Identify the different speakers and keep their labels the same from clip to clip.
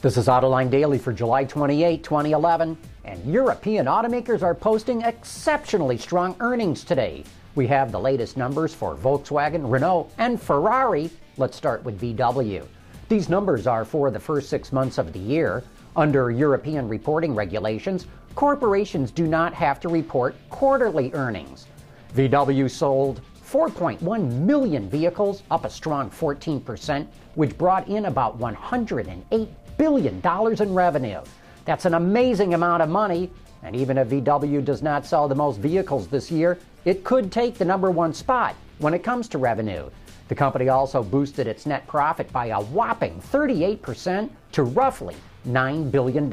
Speaker 1: This is Autoline Daily for July 28, 2011, and European automakers are posting exceptionally strong earnings today. We have the latest numbers for Volkswagen, Renault, and Ferrari. Let's start with VW. These numbers are for the first six months of the year. Under European reporting regulations, corporations do not have to report quarterly earnings. VW sold 4.1 million vehicles, up a strong 14%, which brought in about $108 billion dollars in revenue. That's an amazing amount of money, and even if VW does not sell the most vehicles this year, it could take the number one spot when it comes to revenue. The company also boosted its net profit by a whopping 38% to roughly $9 billion.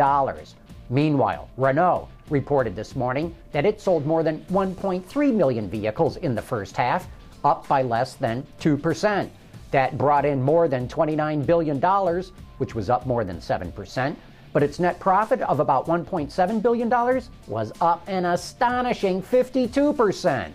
Speaker 1: Meanwhile, Renault reported this morning that it sold more than 1.3 million vehicles in the first half, up by less than 2%. That brought in more than $29 billion, which was up more than 7%, but its net profit of about $1.7 billion was up an astonishing 52%.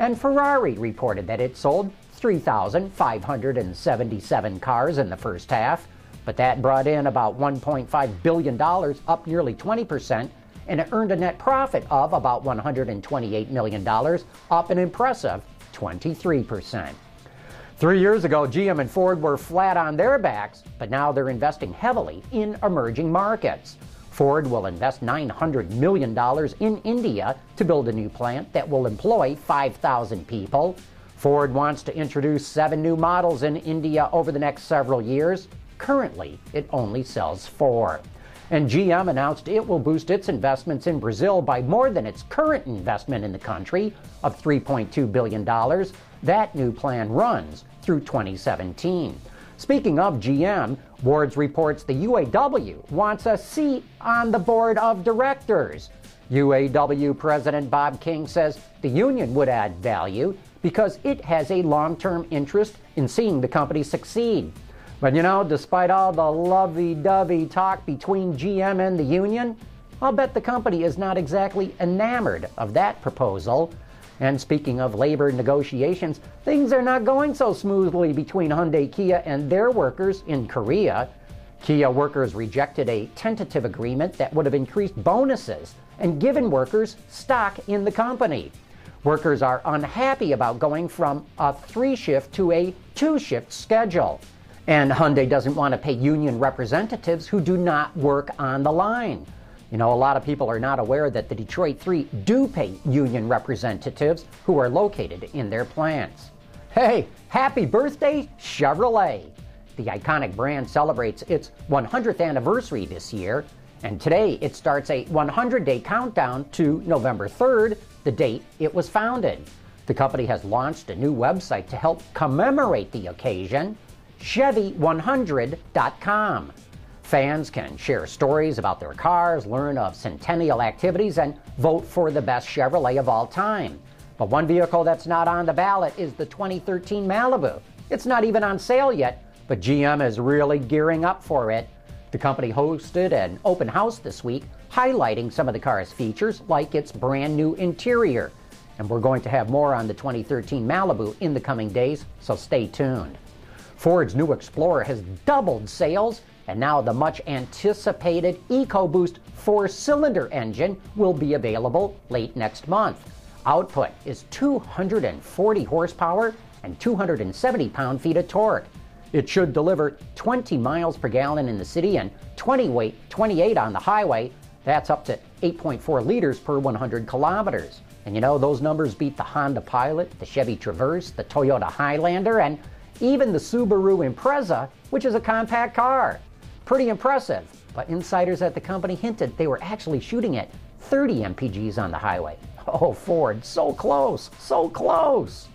Speaker 1: And Ferrari reported that it sold 3,577 cars in the first half, but that brought in about $1.5 billion, up nearly 20%, and it earned a net profit of about $128 million, up an impressive 23%. Three years ago, GM and Ford were flat on their backs, but now they're investing heavily in emerging markets. Ford will invest $900 million in India to build a new plant that will employ 5,000 people. Ford wants to introduce seven new models in India over the next several years. Currently, it only sells four. And GM announced it will boost its investments in Brazil by more than its current investment in the country of $3.2 billion. That new plan runs through 2017. Speaking of GM, Wards reports the UAW wants a seat on the board of directors. UAW President Bob King says the union would add value because it has a long term interest in seeing the company succeed. But you know, despite all the lovey dovey talk between GM and the union, I'll bet the company is not exactly enamored of that proposal. And speaking of labor negotiations, things are not going so smoothly between Hyundai Kia and their workers in Korea. Kia workers rejected a tentative agreement that would have increased bonuses and given workers stock in the company. Workers are unhappy about going from a three shift to a two shift schedule. And Hyundai doesn't want to pay union representatives who do not work on the line. You know, a lot of people are not aware that the Detroit Three do pay union representatives who are located in their plants. Hey, happy birthday, Chevrolet! The iconic brand celebrates its 100th anniversary this year, and today it starts a 100 day countdown to November 3rd, the date it was founded. The company has launched a new website to help commemorate the occasion Chevy100.com. Fans can share stories about their cars, learn of centennial activities, and vote for the best Chevrolet of all time. But one vehicle that's not on the ballot is the 2013 Malibu. It's not even on sale yet, but GM is really gearing up for it. The company hosted an open house this week highlighting some of the car's features, like its brand new interior. And we're going to have more on the 2013 Malibu in the coming days, so stay tuned. Ford's new Explorer has doubled sales, and now the much anticipated EcoBoost four cylinder engine will be available late next month. Output is 240 horsepower and 270 pound feet of torque. It should deliver 20 miles per gallon in the city and 20 weight, 28 on the highway. That's up to 8.4 liters per 100 kilometers. And you know, those numbers beat the Honda Pilot, the Chevy Traverse, the Toyota Highlander, and even the Subaru Impreza, which is a compact car. Pretty impressive, but insiders at the company hinted they were actually shooting at 30 mpgs on the highway. Oh, Ford, so close, so close.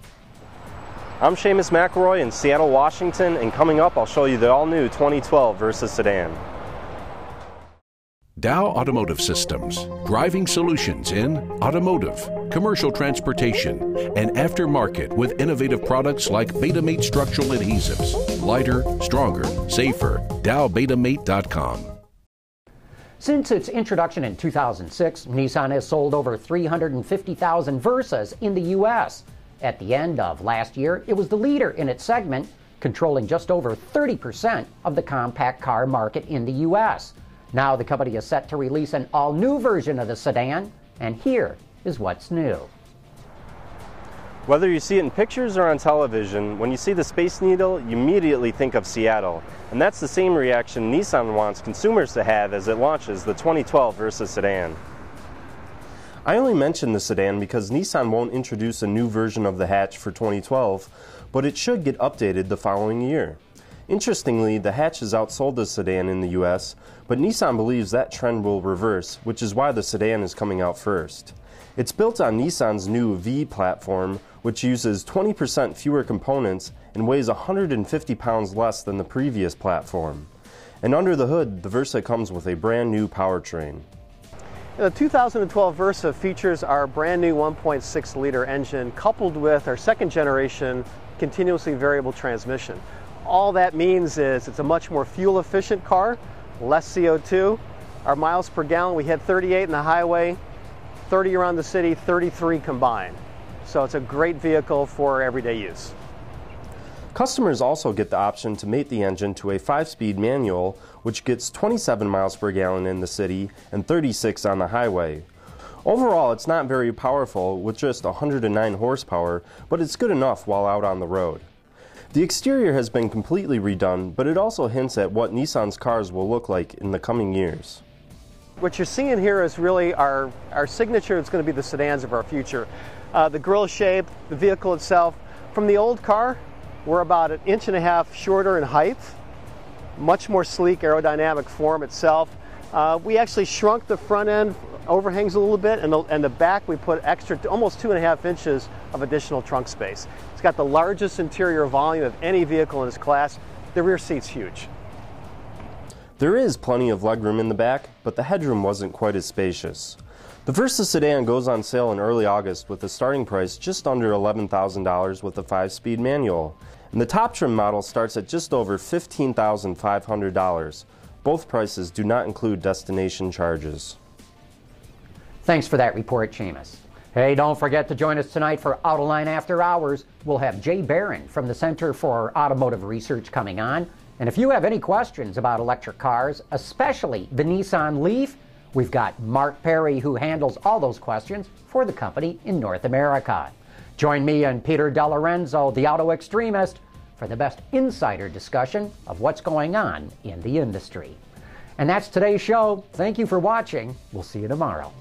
Speaker 2: I'm Seamus McElroy in Seattle, Washington, and coming up, I'll show you the all new 2012 Versa sedan.
Speaker 3: Dow Automotive Systems, driving solutions in automotive, commercial transportation, and aftermarket with innovative products like Betamate structural adhesives. Lighter, stronger, safer. DowBetamate.com.
Speaker 1: Since its introduction in 2006, Nissan has sold over 350,000 Versas in the U.S. At the end of last year, it was the leader in its segment, controlling just over 30% of the compact car market in the U.S. Now the company is set to release an all new version of the sedan, and here is what's new.
Speaker 2: Whether you see it in pictures or on television, when you see the Space Needle, you immediately think of Seattle. And that's the same reaction Nissan wants consumers to have as it launches the 2012 Versa sedan. I only mention the sedan because Nissan won't introduce a new version of the hatch for 2012, but it should get updated the following year. Interestingly, the hatch has outsold the sedan in the US, but Nissan believes that trend will reverse, which is why the sedan is coming out first. It's built on Nissan's new V platform, which uses 20% fewer components and weighs 150 pounds less than the previous platform. And under the hood, the Versa comes with a brand new powertrain.
Speaker 4: The 2012 Versa features our brand new 1.6 liter engine coupled with our second generation continuously variable transmission. All that means is it's a much more fuel efficient car, less CO2. Our miles per gallon, we hit 38 in the highway, 30 around the city, 33 combined. So it's a great vehicle for everyday use.
Speaker 2: Customers also get the option to mate the engine to a 5-speed manual, which gets 27 miles per gallon in the city and 36 on the highway. Overall, it's not very powerful with just 109 horsepower, but it's good enough while out on the road. The exterior has been completely redone, but it also hints at what Nissan's cars will look like in the coming years.
Speaker 4: What you're seeing here is really our, our signature. It's going to be the sedans of our future. Uh, the grille shape, the vehicle itself. From the old car, we're about an inch and a half shorter in height, much more sleek aerodynamic form itself. Uh, we actually shrunk the front end overhangs a little bit, and the, and the back we put extra, almost two and a half inches of additional trunk space. It's got the largest interior volume of any vehicle in its class. The rear seat's huge.
Speaker 2: There is plenty of legroom in the back, but the headroom wasn't quite as spacious. The Versa sedan goes on sale in early August with a starting price just under $11,000 with a 5-speed manual. And the top trim model starts at just over $15,500. Both prices do not include destination charges.
Speaker 1: Thanks for that report, Seamus. Hey, don't forget to join us tonight for Autoline After Hours. We'll have Jay Baron from the Center for Automotive Research coming on. And if you have any questions about electric cars, especially the Nissan Leaf, we've got Mark Perry who handles all those questions for the company in North America. Join me and Peter DeLorenzo, the auto extremist, for the best insider discussion of what's going on in the industry. And that's today's show. Thank you for watching. We'll see you tomorrow.